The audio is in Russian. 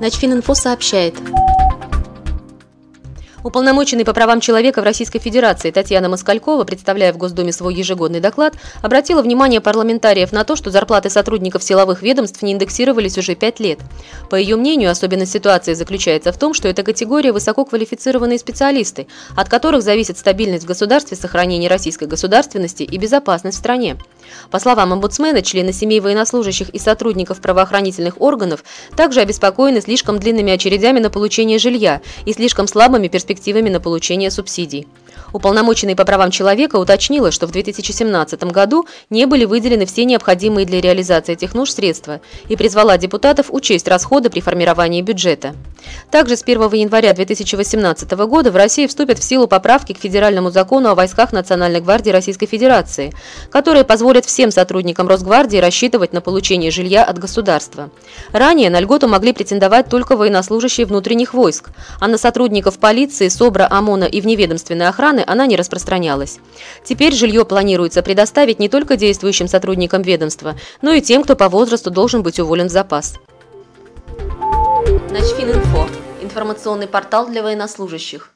Начфининфо сообщает. Уполномоченный по правам человека в Российской Федерации Татьяна Москалькова, представляя в Госдуме свой ежегодный доклад, обратила внимание парламентариев на то, что зарплаты сотрудников силовых ведомств не индексировались уже пять лет. По ее мнению, особенность ситуации заключается в том, что это категория высококвалифицированные специалисты, от которых зависит стабильность в государстве, сохранение российской государственности и безопасность в стране. По словам омбудсмена, члены семей военнослужащих и сотрудников правоохранительных органов также обеспокоены слишком длинными очередями на получение жилья и слишком слабыми перспективами на получение субсидий. Уполномоченный по правам человека уточнила, что в 2017 году не были выделены все необходимые для реализации этих нужд средства и призвала депутатов учесть расходы при формировании бюджета. Также с 1 января 2018 года в России вступят в силу поправки к Федеральному закону о войсках Национальной гвардии Российской Федерации, которые позволят всем сотрудникам Росгвардии рассчитывать на получение жилья от государства. Ранее на льготу могли претендовать только военнослужащие внутренних войск, а на сотрудников полиции, СОБРа, ОМОНа и вневедомственной охраны она не распространялась. Теперь жилье планируется предоставить не только действующим сотрудникам ведомства, но и тем, кто по возрасту должен быть уволен в запас. Начфининфо – информационный портал для военнослужащих.